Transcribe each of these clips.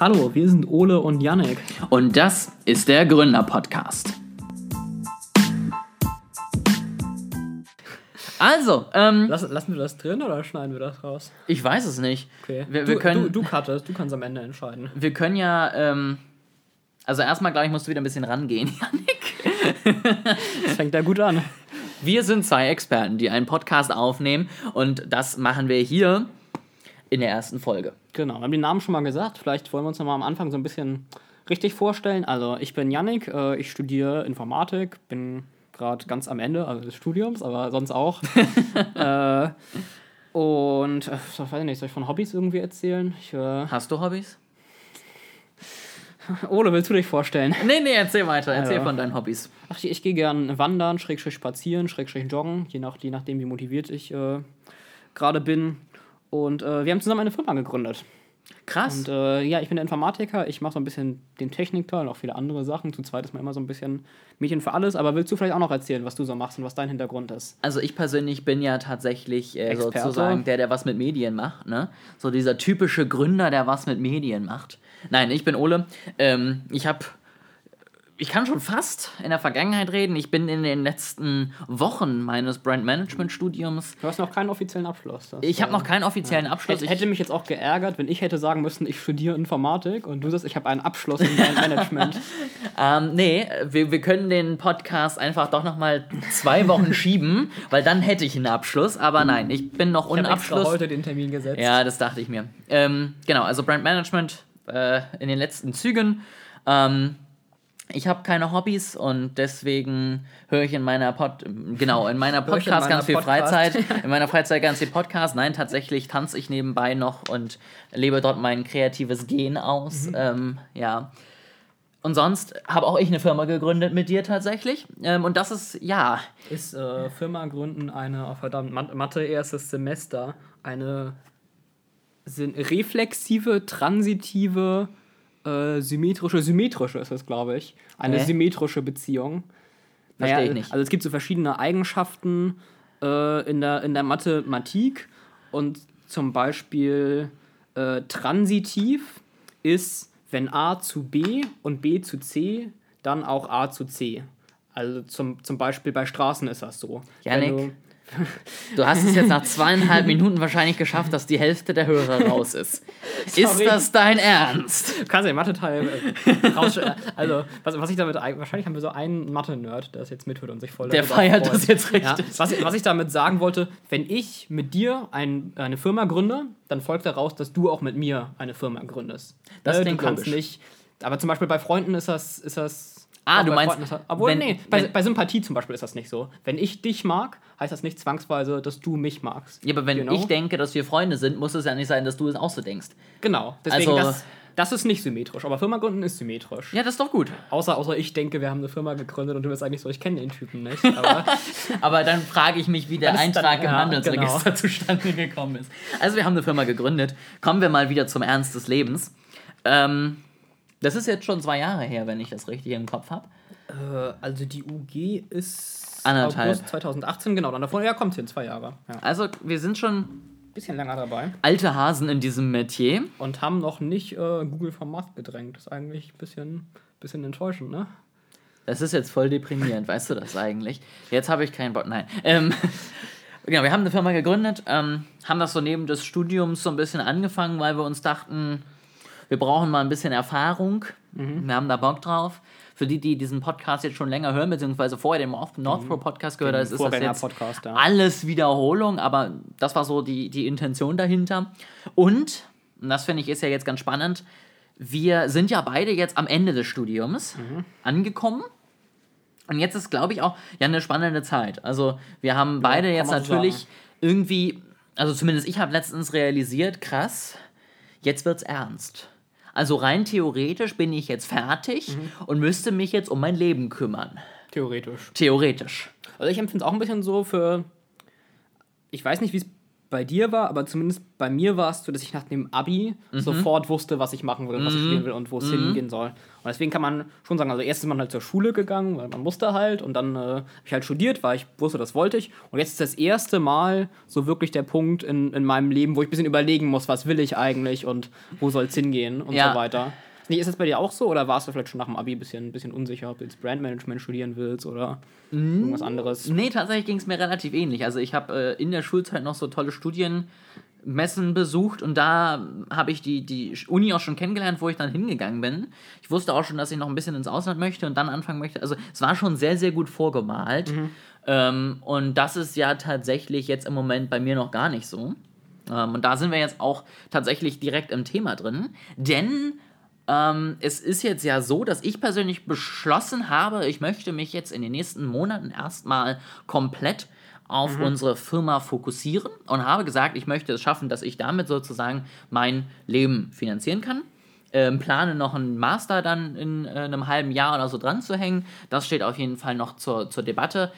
Hallo, wir sind Ole und Yannick. Und das ist der Gründer-Podcast. Also, ähm, Lass, lassen wir das drin oder schneiden wir das raus? ich weiß es nicht. Okay. Wir, wir, du, können, du, du cuttest, du kannst am Ende entscheiden. wir können ja, ähm, also erstmal, glaube ich, musst du wieder ein bisschen rangehen, Janik. Das fängt ja gut an. Wir sind zwei Experten, die einen Podcast aufnehmen und das machen wir hier in der ersten Folge. Genau, wir haben den Namen schon mal gesagt. Vielleicht wollen wir uns noch mal am Anfang so ein bisschen richtig vorstellen. Also, ich bin Yannick, äh, ich studiere Informatik, bin gerade ganz am Ende also des Studiums, aber sonst auch. äh, und, äh, weiß ich nicht, soll ich von Hobbys irgendwie erzählen? Ich, äh, Hast du Hobbys? Ole, willst du dich vorstellen? Nee, nee, erzähl weiter. Erzähl Ja. von deinen Hobbys. Ach, ich, ich gehe gern wandern, schrägstrich spazieren, schrägstrich joggen, je, nach, je nachdem, wie motiviert ich äh, gerade bin. Und äh, wir haben zusammen eine Firma gegründet. Krass. Und äh, ja, ich bin der Informatiker, ich mache so ein bisschen den Technikteil und auch viele andere Sachen. Zu zweit ist man immer so ein bisschen Mädchen für alles. Aber willst du vielleicht auch noch erzählen, was du so machst und was dein Hintergrund ist? Also ich persönlich bin ja tatsächlich äh, sozusagen der, der was mit Medien macht, ne? So dieser typische Gründer, der was mit Medien macht. Nein, ich bin Ole. Ähm, ich habe, ich kann schon fast in der Vergangenheit reden. Ich bin in den letzten Wochen meines Brandmanagement-Studiums. Du hast noch keinen offiziellen Abschluss. Das, Ich habe äh, noch keinen offiziellen Abschluss. Hätte, Ich, hätte mich jetzt auch geärgert, wenn ich hätte sagen müssen, ich studiere Informatik und du sagst, ich habe einen Abschluss in Brandmanagement. ähm, nee, wir, wir können den Podcast einfach doch noch mal zwei Wochen schieben, weil dann hätte ich einen Abschluss. Aber nein, ich bin noch ohne Ich habe Abschluss. heute den Termin gesetzt. Ja, das dachte ich mir. Ähm, genau, also Brandmanagement äh, in den letzten Zügen. Ähm, ich habe keine Hobbys und deswegen höre ich in meiner Pod genau in meiner ich in Podcast meiner ganz viel Podcast. Freizeit. In meiner Freizeit ganz viel Podcast. Nein, tatsächlich tanze ich nebenbei noch und lebe dort mein kreatives Gen aus. Mhm. Ähm, ja. Und sonst habe auch ich eine Firma gegründet mit dir tatsächlich. Ähm, und das ist, ja, Ist äh, Firma gründen eine, oh, verdammt, Mat- Mathe erstes Semester, eine sin- reflexive, transitive, äh, symmetrische, symmetrische ist es, glaube ich. Eine Hä? symmetrische Beziehung. Versteh ich nicht. Also es gibt so verschiedene Eigenschaften äh, in, der, in der Mathematik und zum Beispiel äh, transitiv ist, wenn A zu B und B zu C, dann auch A zu C. Also zum, zum Beispiel bei Straßen ist das so. Wenn du- hast es jetzt nach zweieinhalb Minuten wahrscheinlich geschafft, dass die Hälfte der Hörer raus ist. Ist das dein Ernst? Du kannst den Mathe-Teil äh, raus. Also, was, was ich damit. Wahrscheinlich haben wir so einen Mathe-Nerd, der es jetzt mithört und sich voll. Der feiert das jetzt Ja, richtig. was, ich- was ich damit sagen wollte, wenn ich mit dir ein, eine Firma gründe, dann folgt daraus, dass du auch mit mir eine Firma gründest. Das klingt du kannst nicht. Aber zum Beispiel bei Freunden ist das. Ist das Ah, auch du meinst, Freunden das, obwohl, wenn- nee, bei, wenn- bei Sympathie zum Beispiel ist das nicht so. Wenn ich dich mag, heißt das nicht zwangsweise, dass du mich magst. Ja, aber wenn You know? ich denke, dass wir Freunde sind, muss es ja nicht sein, dass du es auch so denkst. Genau. Deswegen, Also- das, das ist nicht symmetrisch. Aber Firma gründen ist symmetrisch. Ja, das ist doch gut. Außer, außer ich denke, wir haben eine Firma gegründet und du bist eigentlich so, ich kenne den Typen nicht. Aber Aber dann frage ich mich, wie der ist dann- Eintrag im ja, Handelsregister genau. zustande gekommen ist. Also wir haben eine Firma gegründet. Kommen wir mal wieder zum Ernst des Lebens. Ähm, das ist jetzt schon zwei Jahre her, wenn ich das richtig im Kopf habe. äh, also die UG ist Anderthalb. August 2018, genau. Dann davor, ja, kommt hin, zwei Jahre. Ja. Also wir sind schon Bisschen länger dabei. alte Hasen in diesem Metier. Und haben noch nicht äh, Google vom Markt gedrängt. Das ist eigentlich ein bisschen, bisschen enttäuschend, ne? Das ist jetzt voll deprimierend, weißt du das eigentlich? Jetzt habe ich keinen Bock. Nein. Ähm, genau, wir haben eine Firma gegründet, ähm, haben das so neben des Studiums so ein bisschen angefangen, weil wir uns dachten, wir brauchen mal ein bisschen Erfahrung. Mhm. Wir haben da Bock drauf. Für die, die diesen Podcast jetzt schon länger hören, beziehungsweise vorher den North Northpro Podcast gehört haben, ist das jetzt Vorgänger-Podcast, ja. alles Wiederholung, aber das war so die, die Intention dahinter. Und, und das finde ich ist ja jetzt ganz spannend, wir sind ja beide jetzt am Ende des Studiums Mhm. angekommen. Und jetzt ist, glaube ich, auch ja eine spannende Zeit. Also wir haben beide kann jetzt natürlich sagen. irgendwie, also zumindest ich habe letztens realisiert, krass, jetzt wird's ernst. Also rein theoretisch bin ich jetzt fertig Mhm. und müsste mich jetzt um mein Leben kümmern. Theoretisch. Theoretisch. Also ich empfinde es auch ein bisschen so für. Ich weiß nicht, wie es bei dir war, aber zumindest bei mir war es so, dass ich nach dem Abi sofort wusste, was ich machen will, und was ich studieren will und wo es hingehen soll. Und deswegen kann man schon sagen, also erst ist man halt zur Schule gegangen, weil man musste halt und dann äh, habe ich halt studiert, weil ich wusste, das wollte ich. Und jetzt ist das erste Mal so wirklich der Punkt in, in meinem Leben, wo ich ein bisschen überlegen muss, was will ich eigentlich und wo soll es hingehen und Ja. so weiter. Nee, ist das bei dir auch so oder warst du vielleicht schon nach dem Abi ein bisschen, ein bisschen unsicher, ob du jetzt Brandmanagement studieren willst oder irgendwas anderes? Nee, tatsächlich ging es mir relativ ähnlich. Also ich habe äh, in der Schulzeit noch so tolle Studienmessen besucht und da habe ich die, die Uni auch schon kennengelernt, wo ich dann hingegangen bin. Ich wusste auch schon, dass ich noch ein bisschen ins Ausland möchte und dann anfangen möchte. Also es war schon sehr, sehr gut vorgemalt. Ähm, und das ist ja tatsächlich jetzt im Moment bei mir noch gar nicht so. Ähm, und da sind wir jetzt auch tatsächlich direkt im Thema drin. Denn ähm, es ist jetzt ja so, dass ich persönlich beschlossen habe, ich möchte mich jetzt in den nächsten Monaten erstmal komplett auf unsere Firma fokussieren und habe gesagt, ich möchte es schaffen, dass ich damit sozusagen mein Leben finanzieren kann. Ähm, plane noch einen Master dann in äh, einem halben Jahr oder so dran zu hängen. Das steht auf jeden Fall noch zur, zur Debatte.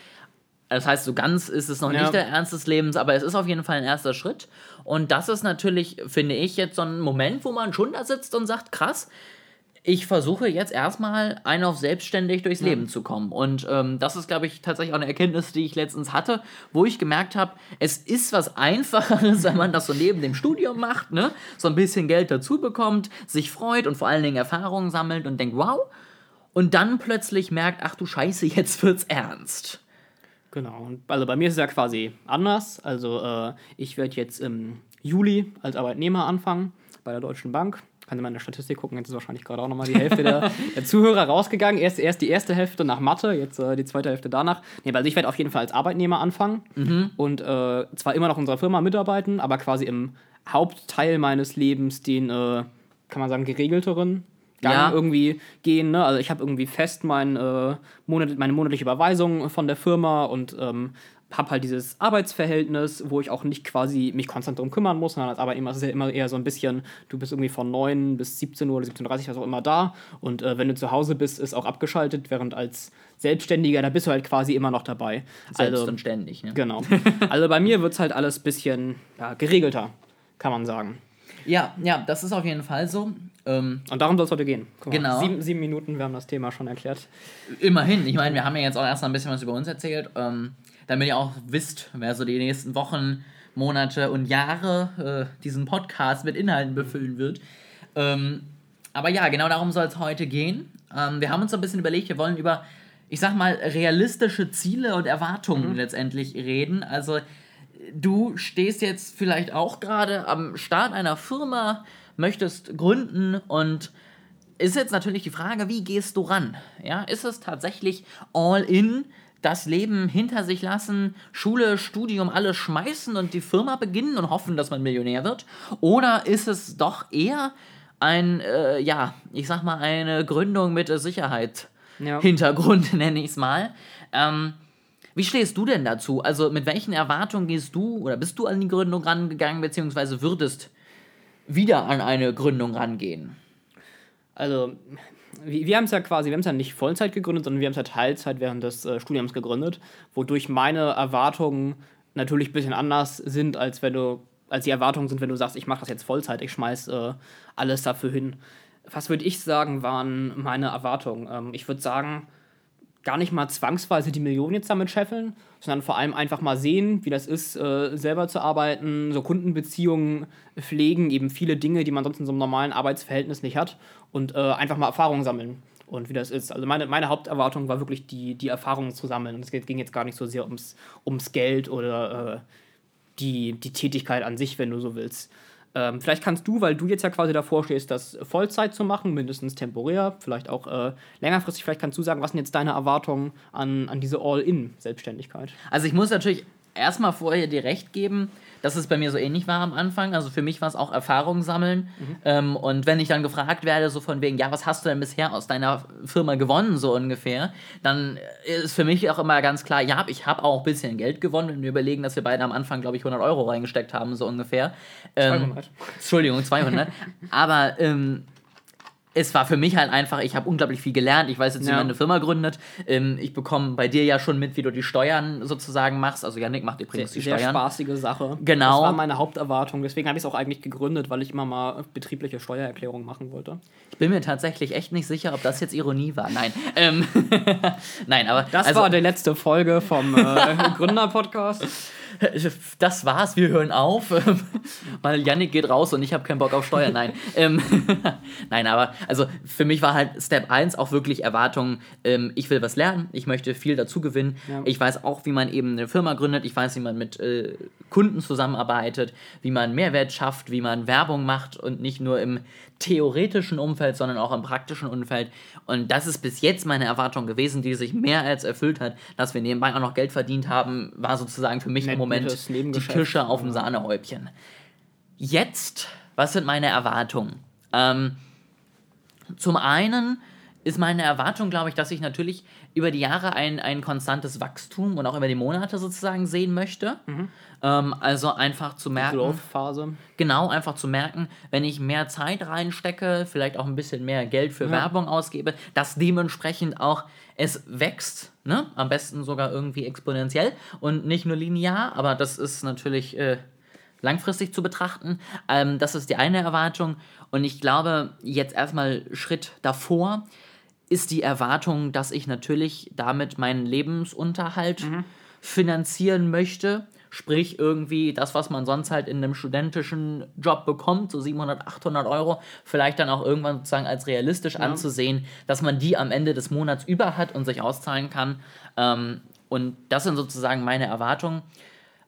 Das heißt, so ganz ist es noch Ja. nicht der Ernst des Lebens, aber es ist auf jeden Fall ein erster Schritt. Und das ist natürlich, finde ich, jetzt so ein Moment, wo man schon da sitzt und sagt, krass, ich versuche jetzt erstmal ein auf selbstständig durchs Leben zu kommen. Und ähm, das ist, glaube ich, tatsächlich auch eine Erkenntnis, die ich letztens hatte, wo ich gemerkt habe, es ist was Einfacheres, wenn man das so neben dem Studium macht, ne? so ein bisschen Geld dazu bekommt, sich freut und vor allen Dingen Erfahrungen sammelt und denkt, wow. Und dann plötzlich merkt, ach du Scheiße, jetzt wird's ernst. Genau. Und also bei mir ist es ja quasi anders. Also äh, ich werde jetzt im Juli als Arbeitnehmer anfangen bei der Deutschen Bank. Kann mal in der Statistik gucken, jetzt ist wahrscheinlich gerade auch nochmal die Hälfte der, der Zuhörer rausgegangen. Erst, erst die erste Hälfte nach Mathe, jetzt äh, die zweite Hälfte danach. Nee, also ich werde auf jeden Fall als Arbeitnehmer anfangen und äh, zwar immer noch in unserer Firma mitarbeiten, aber quasi im Hauptteil meines Lebens den, äh, kann man sagen, geregelteren Gang Ja. irgendwie gehen. Ne? Also ich habe irgendwie fest mein, äh, Monat, meine monatliche Überweisung von der Firma und ähm, habe halt dieses Arbeitsverhältnis, wo ich auch nicht quasi mich konstant darum kümmern muss, sondern als Arbeitnehmer ist es ja immer eher so ein bisschen, du bist irgendwie von 9 bis 17 Uhr oder 17.30 Uhr, was auch immer da und äh, wenn du zu Hause bist, ist auch abgeschaltet, während als Selbstständiger, da bist du halt quasi immer noch dabei. Selbst also, und ständig. Ne? genau. Also bei mir wird es halt alles ein bisschen ja, geregelter, kann man sagen. Ja, ja, das ist auf jeden Fall so. Ähm, Und darum soll es heute gehen. Guck mal, Genau. Sieben, sieben Minuten, wir haben das Thema schon erklärt. Immerhin, ich meine, wir haben ja jetzt auch erst mal ein bisschen was über uns erzählt, ähm, damit ihr auch wisst, wer so die nächsten Wochen, Monate und Jahre äh, diesen Podcast mit Inhalten befüllen wird. Ähm, aber ja, genau darum soll es heute gehen. Ähm, wir haben uns so ein bisschen überlegt, wir wollen über, ich sag mal, realistische Ziele und Erwartungen letztendlich reden. Also du stehst jetzt vielleicht auch gerade am Start einer Firma, möchtest gründen und ist jetzt natürlich die Frage, wie gehst du ran? Ja, ist es tatsächlich all in, das Leben hinter sich lassen, Schule, Studium, alles schmeißen und die Firma beginnen und hoffen, dass man Millionär wird? Oder ist es doch eher ein, äh, ja, ich sag mal, eine Gründung mit Sicherheit? Ja. Hintergrund, nenne ich es mal. Ähm, wie stehst du denn dazu? Also mit welchen Erwartungen gehst du oder bist du an die Gründung rangegangen, beziehungsweise würdest wieder an eine Gründung rangehen? Also, wir, haben es ja quasi, wir haben es ja nicht Vollzeit gegründet, sondern wir haben es ja Teilzeit während des äh, Studiums gegründet, wodurch meine Erwartungen natürlich ein bisschen anders sind, als wenn du, als die Erwartungen sind, wenn du sagst, ich mache das jetzt Vollzeit, ich schmeiß äh, alles dafür hin. Was würde ich sagen, waren meine Erwartungen? Ähm, ich würde sagen, gar nicht mal zwangsweise die Millionen jetzt damit scheffeln, sondern vor allem einfach mal sehen, wie das ist, äh, selber zu arbeiten, so Kundenbeziehungen pflegen, eben viele Dinge, die man sonst in so einem normalen Arbeitsverhältnis nicht hat und äh, einfach mal Erfahrung sammeln und wie das ist. Also meine, meine Haupterwartung war wirklich die, die Erfahrungen zu sammeln und es ging jetzt gar nicht so sehr ums, ums Geld oder äh, die, die Tätigkeit an sich, wenn du so willst. Ähm, vielleicht kannst du, weil du jetzt ja quasi davor stehst, das Vollzeit zu machen, mindestens temporär, vielleicht auch äh, längerfristig, vielleicht kannst du sagen, was sind jetzt deine Erwartungen an, an diese All-In-Selbstständigkeit? Also ich muss natürlich erstmal vorher dir recht geben, dass es bei mir so ähnlich war am Anfang. Also für mich war es auch Erfahrung sammeln. Ähm, und wenn ich dann gefragt werde, so von wegen, ja, was hast du denn bisher aus deiner Firma gewonnen, so ungefähr, dann ist für mich auch immer ganz klar, ja, ich habe auch ein bisschen Geld gewonnen. Wenn wir überlegen, dass wir beide am Anfang, glaube ich, 100 Euro reingesteckt haben, so ungefähr. Ähm, 200. Entschuldigung, 200. Aber ähm, es war für mich halt einfach, ich habe unglaublich viel gelernt. Ich weiß jetzt, wie Ja. man eine Firma gründet. Ähm, ich bekomme bei dir ja schon mit, wie du die Steuern sozusagen machst. Also Janik macht Sehr, übrigens die sehr Steuern. spaßige Sache. Genau. Das war meine Haupterwartung. Deswegen habe ich es auch eigentlich gegründet, weil ich immer mal betriebliche Steuererklärungen machen wollte. Ich bin mir tatsächlich echt nicht sicher, ob das jetzt Ironie war. Nein. Ähm, Nein, aber Das also, war die letzte Folge vom äh, Gründer-Podcast. das war's, wir hören auf, weil Yannick geht raus und ich habe keinen Bock auf Steuern. Nein. ähm, Nein, aber also für mich war halt Step 1 auch wirklich Erwartung, ähm, ich will was lernen, ich möchte viel dazu gewinnen. Ja. Ich weiß auch, wie man eben eine Firma gründet, ich weiß, wie man mit äh, Kunden zusammenarbeitet, wie man Mehrwert schafft, wie man Werbung macht und nicht nur im theoretischen Umfeld, sondern auch im praktischen Umfeld. Und das ist bis jetzt meine Erwartung gewesen, die sich mehr als erfüllt hat. Dass wir nebenbei auch noch Geld verdient haben, war sozusagen für mich Nett- im Moment die. Kirsche auf dem Sahnehäubchen. Jetzt, was sind meine Erwartungen? Ähm, zum einen ist meine Erwartung, glaube ich, dass ich natürlich über die Jahre ein, ein konstantes Wachstum und auch über die Monate sozusagen sehen möchte. Ähm, also einfach zu merken, Growth-Phase. genau einfach zu merken, wenn ich mehr Zeit reinstecke, vielleicht auch ein bisschen mehr Geld für Werbung ausgebe, dass dementsprechend auch es wächst, ne? Am besten sogar irgendwie exponentiell und nicht nur linear, aber das ist natürlich äh, langfristig zu betrachten. Ähm, das ist die eine Erwartung. Und ich glaube, jetzt erstmal Schritt davor ist die Erwartung, dass ich natürlich damit meinen Lebensunterhalt finanzieren möchte. Sprich, irgendwie das, was man sonst halt in einem studentischen Job bekommt, so 700, 800 Euro, vielleicht dann auch irgendwann sozusagen als realistisch anzusehen, dass man die am Ende des Monats über hat und sich auszahlen kann. Ähm, und das sind sozusagen meine Erwartungen.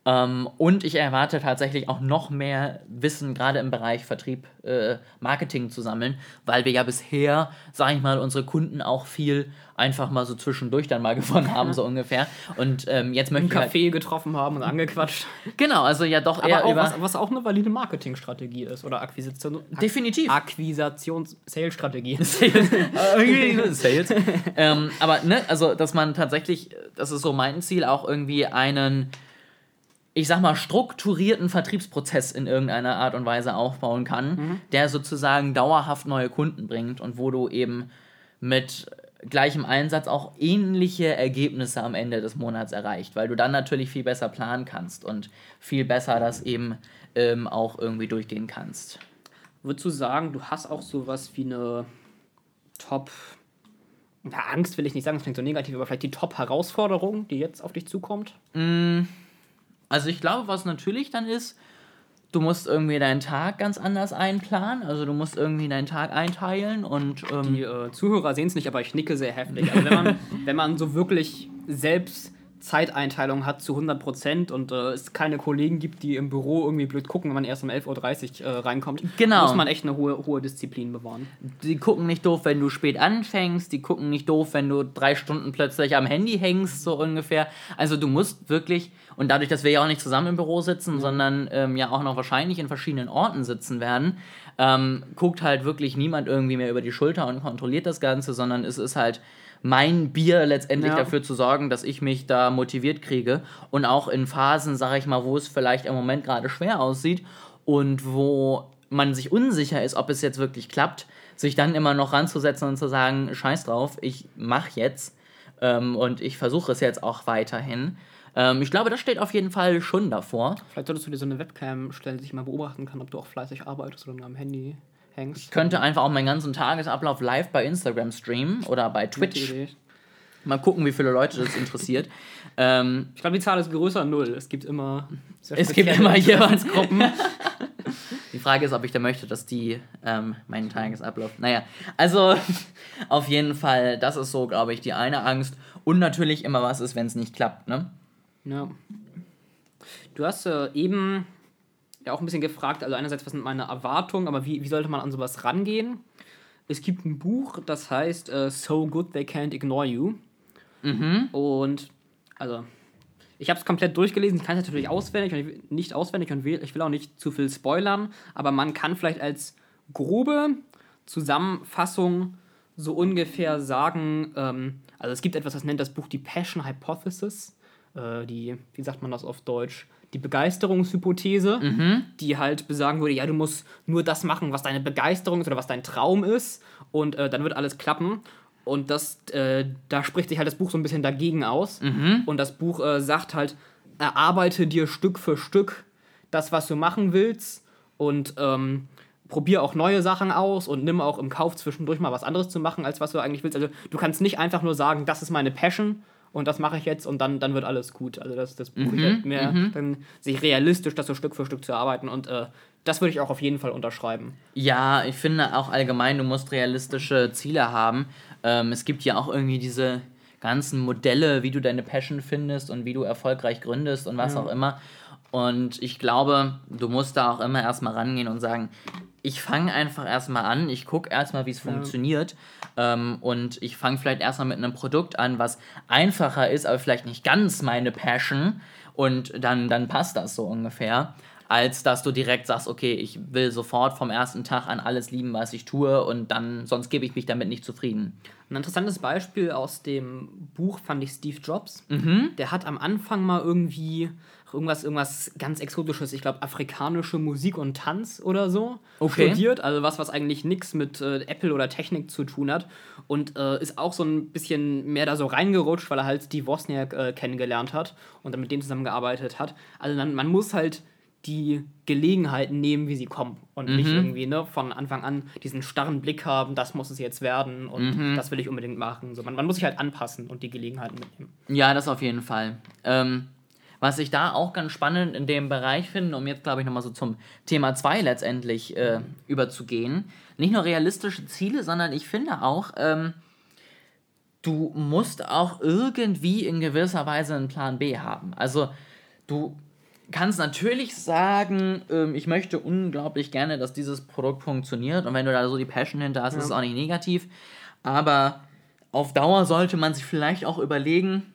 Ähm, und ich erwarte tatsächlich auch noch mehr Wissen, gerade im Bereich Vertrieb, äh, Marketing zu sammeln, weil wir ja bisher, sage ich mal, unsere Kunden auch viel einfach mal so zwischendurch dann mal gewonnen haben, so ungefähr. Und ähm, jetzt möchte Im ich halt, Café getroffen haben und angequatscht. genau, also ja doch eher Aber auch, über was, was auch eine valide Marketingstrategie ist oder Akquisition. definitiv Akquisitions-Sales-Strategie. Sales. ähm, aber ne, also dass man tatsächlich, das ist so mein Ziel, auch irgendwie einen, ich sag mal, strukturierten Vertriebsprozess in irgendeiner Art und Weise aufbauen kann, der sozusagen dauerhaft neue Kunden bringt und wo du eben mit gleichem Einsatz auch ähnliche Ergebnisse am Ende des Monats erreicht, weil du dann natürlich viel besser planen kannst und viel besser das eben ähm, auch irgendwie durchgehen kannst. Würdest du sagen, du hast auch sowas wie eine Top. Ja, Angst will ich nicht sagen, das klingt so negativ, aber vielleicht die Top-Herausforderung, die jetzt auf dich zukommt? Also ich glaube, was natürlich dann ist, du musst irgendwie deinen Tag ganz anders einplanen. Also du musst irgendwie deinen Tag einteilen und ähm, Die äh, Zuhörer sehen es nicht, aber ich nicke sehr heftig. Also wenn man, wenn man so wirklich selbst Zeiteinteilung hat zu 100% und äh, es keine Kollegen gibt, die im Büro irgendwie blöd gucken, wenn man erst um 11.30 Uhr äh, reinkommt, Genau. muss man echt eine hohe, hohe Disziplin bewahren. die gucken nicht doof, wenn du spät anfängst, die gucken nicht doof, wenn du drei Stunden plötzlich am Handy hängst, so ungefähr. Also du musst wirklich, und dadurch, dass wir ja auch nicht zusammen im Büro sitzen, sondern ähm, ja auch noch wahrscheinlich in verschiedenen Orten sitzen werden, ähm, guckt halt wirklich niemand irgendwie mehr über die Schulter und kontrolliert das Ganze, sondern es ist halt mein Bier letztendlich Ja. dafür zu sorgen, dass ich mich da motiviert kriege und auch in Phasen, sage ich mal, wo es vielleicht im Moment gerade schwer aussieht und wo man sich unsicher ist, ob es jetzt wirklich klappt, sich dann immer noch ranzusetzen und zu sagen, scheiß drauf, ich mach jetzt ähm, und ich versuche es jetzt auch weiterhin. Ähm, ich glaube, das steht auf jeden Fall schon davor. Vielleicht solltest du dir so eine Webcam stellen, die ich mal beobachten kann, ob du auch fleißig arbeitest oder nur am Handy hängst. Ich könnte einfach auch meinen ganzen Tagesablauf live bei Instagram streamen oder bei Twitch. Mal gucken, wie viele Leute das interessiert. ähm, Ich glaube, die Zahl ist größer null. Es gibt immer. Es gibt immer jemand. Gruppen. Die Frage ist, ob ich da möchte, dass die ähm, meinen Tagesablauf. Naja, also auf jeden Fall, das ist so, glaube ich, die eine Angst. Und natürlich immer was ist, wenn es nicht klappt, ne? Ja. Du hast äh, eben ja auch ein bisschen gefragt, also einerseits, was sind meine Erwartungen, aber wie, wie sollte man an sowas rangehen? Es gibt ein Buch, das heißt äh, So Good They Can't Ignore You. Und also, ich habe es komplett durchgelesen, ich kann es natürlich auswendig und nicht auswendig und will, ich will auch nicht zu viel spoilern, aber man kann vielleicht als grobe Zusammenfassung so ungefähr sagen, ähm, also es gibt etwas, das nennt das Buch die Passion Hypothesis. äh, die, wie sagt man das auf Deutsch, die Begeisterungshypothese, die halt besagen würde, ja, du musst nur das machen, was deine Begeisterung ist oder was dein Traum ist und äh, dann wird alles klappen. Und das, äh, da spricht sich halt das Buch so ein bisschen dagegen aus. Und das Buch äh, sagt halt, erarbeite dir Stück für Stück das, was du machen willst und ähm, probier auch neue Sachen aus und nimm auch im Kauf zwischendurch mal was anderes zu machen, als was du eigentlich willst. Also du kannst nicht einfach nur sagen, das ist meine Passion und das mache ich jetzt und dann, dann wird alles gut. Also das, das Buch halt mehr, dann sich realistisch das so Stück für Stück zu erarbeiten und äh, das würde ich auch auf jeden Fall unterschreiben. Ja, ich finde auch allgemein, du musst realistische Ziele haben. Ähm, es gibt ja auch irgendwie diese ganzen Modelle, wie du deine Passion findest und wie du erfolgreich gründest und was Ja. auch immer. Und ich glaube, du musst da auch immer erstmal rangehen und sagen, ich fange einfach erstmal an, ich gucke erstmal, wie es funktioniert. Ähm, und ich fange vielleicht erstmal mit einem Produkt an, was einfacher ist, aber vielleicht nicht ganz meine Passion. Und dann, dann passt das so ungefähr. Als dass du direkt sagst, okay, ich will sofort vom ersten Tag an alles lieben, was ich tue, und dann, sonst gebe ich mich damit nicht zufrieden. Ein interessantes Beispiel aus dem Buch fand ich Steve Jobs. Mhm. Der hat am Anfang mal irgendwie irgendwas, irgendwas ganz Exotisches, ich glaube afrikanische Musik und Tanz oder so Okay. studiert. Also was, was eigentlich nichts mit äh, Apple oder Technik zu tun hat. Und äh, ist auch so ein bisschen mehr da so reingerutscht, weil er halt Steve Wozniak äh, kennengelernt hat und dann mit dem zusammengearbeitet hat. Also dann, man muss halt die Gelegenheiten nehmen, wie sie kommen und nicht irgendwie ne, von Anfang an diesen starren Blick haben, das muss es jetzt werden und das will ich unbedingt machen. So, man, man muss sich halt anpassen und die Gelegenheiten mitnehmen. Ja, das auf jeden Fall. Ähm, was ich da auch ganz spannend in dem Bereich finde, um jetzt, glaube ich, nochmal so zum Thema 2 letztendlich äh, überzugehen, nicht nur realistische Ziele, sondern ich finde auch, ähm, du musst auch irgendwie in gewisser Weise einen Plan B haben. Also du kannst natürlich sagen, ähm, ich möchte unglaublich gerne, dass dieses Produkt funktioniert. Und wenn du da so die Passion hinter hast, ist es auch nicht negativ, aber auf Dauer sollte man sich vielleicht auch überlegen,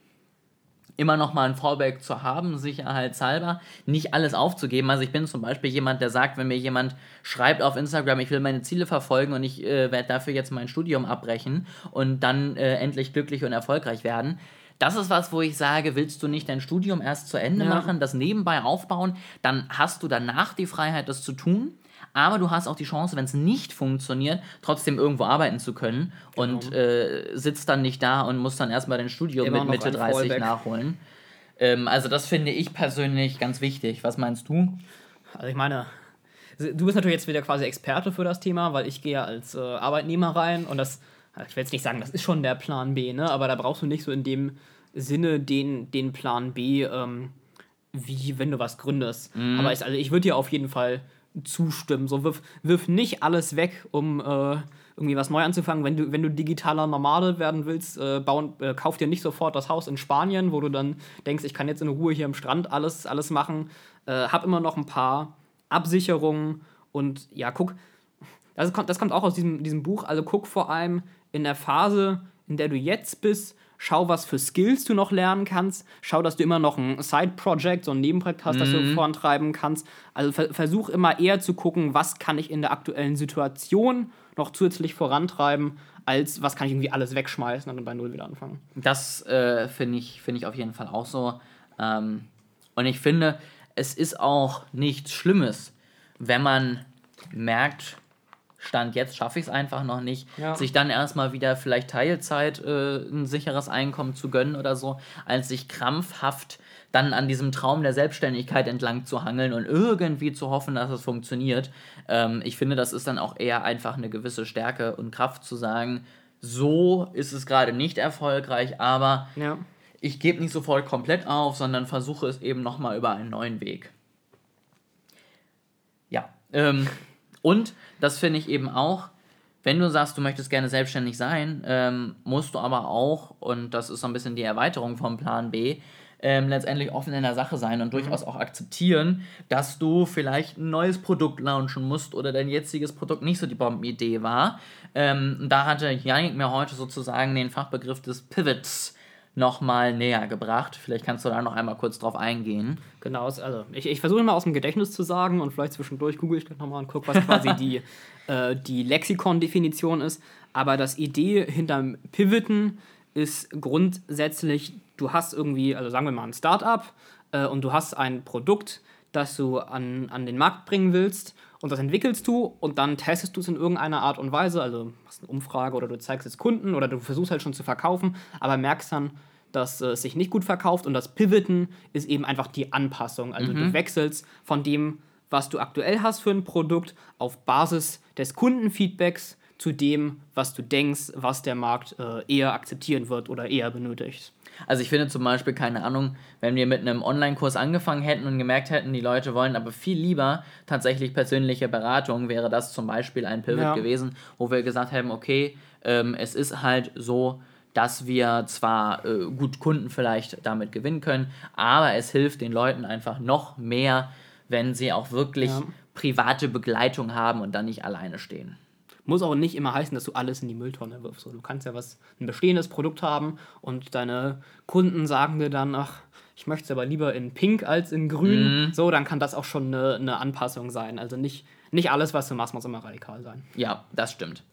immer noch mal ein Fallback zu haben, sicherheitshalber, nicht alles aufzugeben. Also ich bin zum Beispiel jemand, der sagt, wenn mir jemand schreibt auf Instagram, ich will meine Ziele verfolgen und ich äh, werde dafür jetzt mein Studium abbrechen und dann äh, endlich glücklich und erfolgreich werden. Das ist was, wo ich sage, willst du nicht dein Studium erst zu Ende Ja. machen, das nebenbei aufbauen, dann hast du danach die Freiheit, das zu tun. Aber du hast auch die Chance, wenn es nicht funktioniert, trotzdem irgendwo arbeiten zu können und äh, sitzt dann nicht da und musst dann erstmal dein Studium Immer mit Mitte ein 30 Fallback. nachholen. Ähm, also das finde ich persönlich ganz wichtig. Was meinst du? Also ich meine, du bist natürlich jetzt wieder quasi Experte für das Thema, weil ich gehe ja als äh, Arbeitnehmer rein und das, ich will jetzt nicht sagen, das ist schon der Plan B, ne? aber da brauchst du nicht so in dem Sinne den, den Plan B, ähm, wie wenn du was gründest. Aber ich, also ich würde dir auf jeden Fall zustimmen. So wirf, wirf nicht alles weg, um äh, irgendwie was neu anzufangen. Wenn du, wenn du digitaler Nomade werden willst, äh, bauen, äh, kauf dir nicht sofort das Haus in Spanien, wo du dann denkst, ich kann jetzt in Ruhe hier am Strand alles, alles machen. Äh, hab immer noch ein paar Absicherungen und ja, guck, das kommt, das kommt auch aus diesem, diesem Buch. Also guck vor allem in der Phase, in der du jetzt bist, schau, was für Skills du noch lernen kannst. Schau, dass du immer noch ein Side-Project, so ein Nebenprojekt hast, das du vorantreiben kannst. Also ver versuch immer eher zu gucken, was kann ich in der aktuellen Situation noch zusätzlich vorantreiben, als was kann ich irgendwie alles wegschmeißen und dann bei Null wieder anfangen. Das äh, finde ich, find ich auf jeden Fall auch so. Ähm, und ich finde, es ist auch nichts Schlimmes, wenn man merkt, Stand jetzt schaffe ich es einfach noch nicht, Ja. sich dann erstmal wieder vielleicht Teilzeit äh, ein sicheres Einkommen zu gönnen oder so, als sich krampfhaft dann an diesem Traum der Selbstständigkeit entlang zu hangeln und irgendwie zu hoffen, dass es funktioniert. Ähm, ich finde, das ist dann auch eher einfach eine gewisse Stärke und Kraft zu sagen, so ist es gerade nicht erfolgreich, aber Ja. ich gebe nicht sofort komplett auf, sondern versuche es eben nochmal über einen neuen Weg. Ja. Ähm, und das finde ich eben auch, wenn du sagst, du möchtest gerne selbstständig sein, ähm, musst du aber auch, und das ist so ein bisschen die Erweiterung vom Plan B, ähm, letztendlich offen in der Sache sein und durchaus auch akzeptieren, dass du vielleicht ein neues Produkt launchen musst oder dein jetziges Produkt nicht so die Bombenidee war. Ähm, da hatte Janik mir heute sozusagen den Fachbegriff des Pivots nochmal näher gebracht. Vielleicht kannst du da noch einmal kurz drauf eingehen. Genau, also ich, ich versuche mal aus dem Gedächtnis zu sagen und vielleicht zwischendurch google ich gleich nochmal und gucke, was quasi die, äh, die Lexikon-Definition ist. Aber das Idee hinterm Pivoten ist grundsätzlich du hast irgendwie, also sagen wir mal ein Startup äh, und du hast ein Produkt, das du an, an den Markt bringen willst und das entwickelst du und dann testest du es in irgendeiner Art und Weise, also machst eine Umfrage oder du zeigst es Kunden oder du versuchst halt schon zu verkaufen, aber merkst dann, dass es sich nicht gut verkauft und das Pivoten ist eben einfach die Anpassung. Also du wechselst von dem, was du aktuell hast für ein Produkt, auf Basis des Kundenfeedbacks zu dem, was du denkst, was der Markt äh, eher akzeptieren wird oder eher benötigt. Also ich finde zum Beispiel, keine Ahnung, wenn wir mit einem Online-Kurs angefangen hätten und gemerkt hätten, die Leute wollen aber viel lieber tatsächlich persönliche Beratung, wäre das zum Beispiel ein Pivot Ja. gewesen, wo wir gesagt haben, okay, ähm, es ist halt so, dass wir zwar äh, gut Kunden vielleicht damit gewinnen können, aber es hilft den Leuten einfach noch mehr, wenn sie auch wirklich Ja. private Begleitung haben und dann nicht alleine stehen. Muss auch nicht immer heißen, dass du alles in die Mülltonne wirfst. Du kannst ja was, ein bestehendes Produkt haben und deine Kunden sagen dir dann, ach, ich möchte es aber lieber in Pink als in Grün. So, dann kann das auch schon eine, eine Anpassung sein. Also nicht, nicht alles, was du machst, muss immer radikal sein. Ja, das stimmt.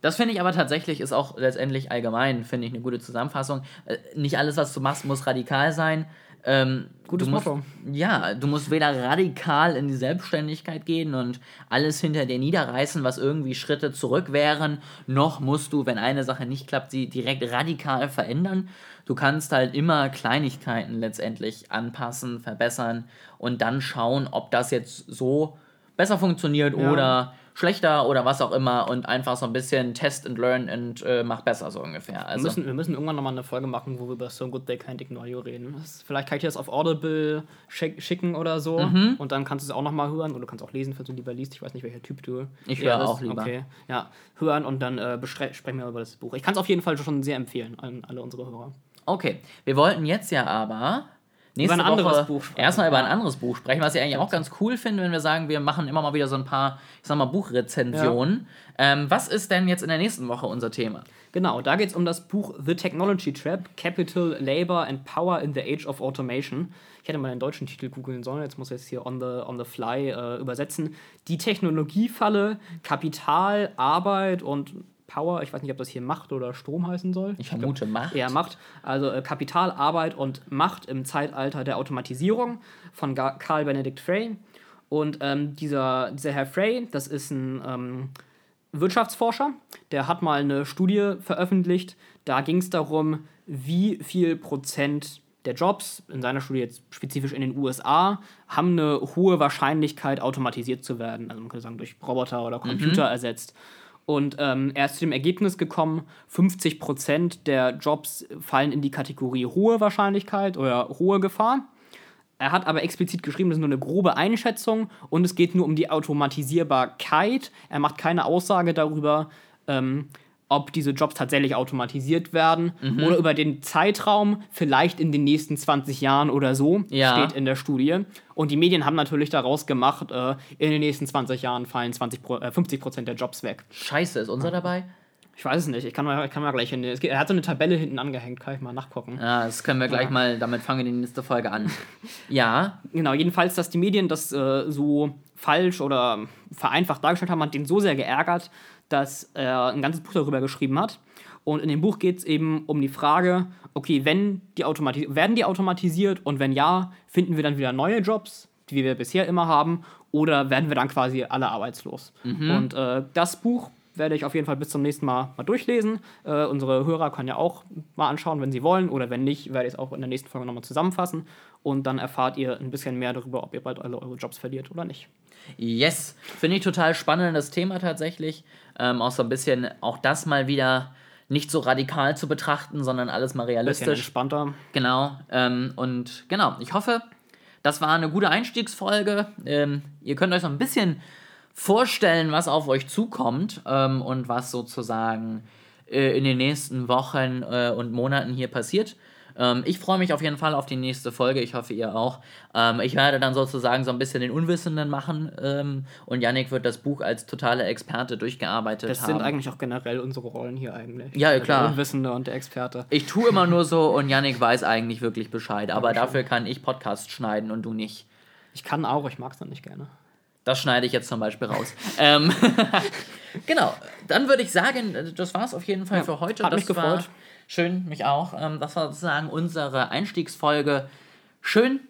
Das finde ich aber tatsächlich ist auch letztendlich allgemein, finde ich, eine gute Zusammenfassung. Äh, nicht alles, was du machst, muss radikal sein. Ähm, Gutes musst, Motto. Ja, du musst weder radikal in die Selbstständigkeit gehen und alles hinter dir niederreißen, was irgendwie Schritte zurück wären, noch musst du, wenn eine Sache nicht klappt, sie direkt radikal verändern. Du kannst halt immer Kleinigkeiten letztendlich anpassen, verbessern und dann schauen, ob das jetzt so besser funktioniert Ja. oder schlechter oder was auch immer und einfach so ein bisschen test and learn und äh, mach besser so ungefähr. Wir Also, müssen, wir müssen irgendwann nochmal eine Folge machen, wo wir über So Good They Can't Ignore You reden. Vielleicht kann ich dir das auf Audible schick, schicken oder so. Mhm. Und dann kannst du es auch nochmal hören. Oder du kannst auch lesen, falls du lieber liest. Ich weiß nicht, welcher Typ du Ich höre bist. auch lieber. Okay, ja. Hören und dann äh, sprechen wir über das Buch. Ich kann es auf jeden Fall schon sehr empfehlen an alle unsere Hörer. okay, wir wollten jetzt ja aber nächste ein anderes Woche Buch sprechen. erstmal über ein anderes Buch sprechen, was ich eigentlich auch ganz cool finde, wenn wir sagen, wir machen immer mal wieder so ein paar, ich sag mal, Buchrezensionen. Ähm, was ist denn jetzt in der nächsten Woche unser Thema? Genau, da geht es um das Buch The Technology Trap: Capital, Labor and Power in the Age of Automation. Ich hätte mal den deutschen Titel googeln sollen, jetzt muss ich es hier on the, on the fly äh, übersetzen. Die Technologiefalle, Kapital, Arbeit und Power, ich weiß nicht, ob das hier Macht oder Strom heißen soll. Ich vermute Macht. Eher Macht. Also äh, Kapital, Arbeit und Macht im Zeitalter der Automatisierung von Ga- Carl Benedict Frey. Und ähm, dieser, dieser Herr Frey, das ist ein ähm, Wirtschaftsforscher, der hat mal eine Studie veröffentlicht. Da ging es darum, wie viel Prozent der Jobs, in seiner Studie jetzt spezifisch in den USA, haben eine hohe Wahrscheinlichkeit, automatisiert zu werden. Also man könnte sagen, durch Roboter oder Computer ersetzt. Und ähm, er ist zu dem Ergebnis gekommen, 50% der Jobs fallen in die Kategorie hohe Wahrscheinlichkeit oder hohe Gefahr. Er hat aber explizit geschrieben, das ist nur eine grobe Einschätzung und es geht nur um die Automatisierbarkeit. Er macht keine Aussage darüber, ähm, ob diese Jobs tatsächlich automatisiert werden oder über den Zeitraum, vielleicht in den nächsten 20 Jahren oder so, Ja. steht in der Studie. Und die Medien haben natürlich daraus gemacht, äh, in den nächsten 20 Jahren fallen 20 Pro, äh, 50% der Jobs weg. Scheiße, ist unser dabei? Ich weiß es nicht, ich kann mal, ich kann mal gleich hin. Geht, er hat so eine Tabelle hinten angehängt, kann ich mal nachgucken. Ja, das können wir gleich mal, damit fangen wir die nächste Folge an. Ja, Genau, jedenfalls, dass die Medien das äh, so falsch oder vereinfacht dargestellt haben, hat den so sehr geärgert, dass er ein ganzes Buch darüber geschrieben hat. Und in dem Buch geht es eben um die Frage, okay, wenn die werden die automatisiert und wenn ja, finden wir dann wieder neue Jobs, die wir bisher immer haben, oder werden wir dann quasi alle arbeitslos? Und äh, das Buch werde ich auf jeden Fall bis zum nächsten Mal mal durchlesen. Äh, unsere Hörer können ja auch mal anschauen, wenn sie wollen, oder wenn nicht, werde ich es auch in der nächsten Folge nochmal zusammenfassen. Und dann erfahrt ihr ein bisschen mehr darüber, ob ihr bald alle eure Jobs verliert oder nicht. Yes, finde ich total spannendes Thema tatsächlich. Ähm, auch so ein bisschen, auch das mal wieder nicht so radikal zu betrachten, sondern alles mal Bisschen realistisch. entspannter. Genau. Ähm, und genau, ich hoffe, das war eine gute Einstiegsfolge. Ähm, ihr könnt euch so ein bisschen vorstellen, was auf euch zukommt ähm, und was sozusagen äh, in den nächsten Wochen äh, und Monaten hier passiert. Ähm, ich freue mich auf jeden Fall auf die nächste Folge. Ich hoffe, ihr auch. Ähm, ich werde dann sozusagen so ein bisschen den Unwissenden machen ähm, und Yannick wird das Buch als totaler Experte durchgearbeitet Das haben. sind eigentlich auch generell unsere Rollen hier eigentlich. Ja, ja, Der klar. Unwissende und der Experte. Ich tue immer nur so und Yannick weiß eigentlich wirklich Bescheid. Aber dafür kann ich Podcast schneiden und du nicht. Ich kann auch, ich mag es dann nicht gerne. Das schneide ich jetzt zum Beispiel raus. ähm, genau, dann würde ich sagen, das war es auf jeden Fall für heute. hat das mich gefreut. Schön, mich auch. Ähm, das war sozusagen unsere Einstiegsfolge. Schön,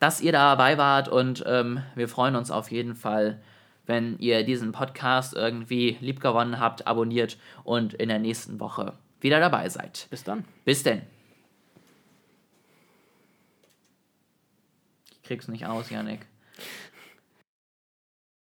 dass ihr dabei wart und ähm, wir freuen uns auf jeden Fall, wenn ihr diesen Podcast irgendwie liebgewonnen habt, abonniert und in der nächsten Woche wieder dabei seid. Bis dann. Bis denn. Ich krieg's nicht aus, Janik.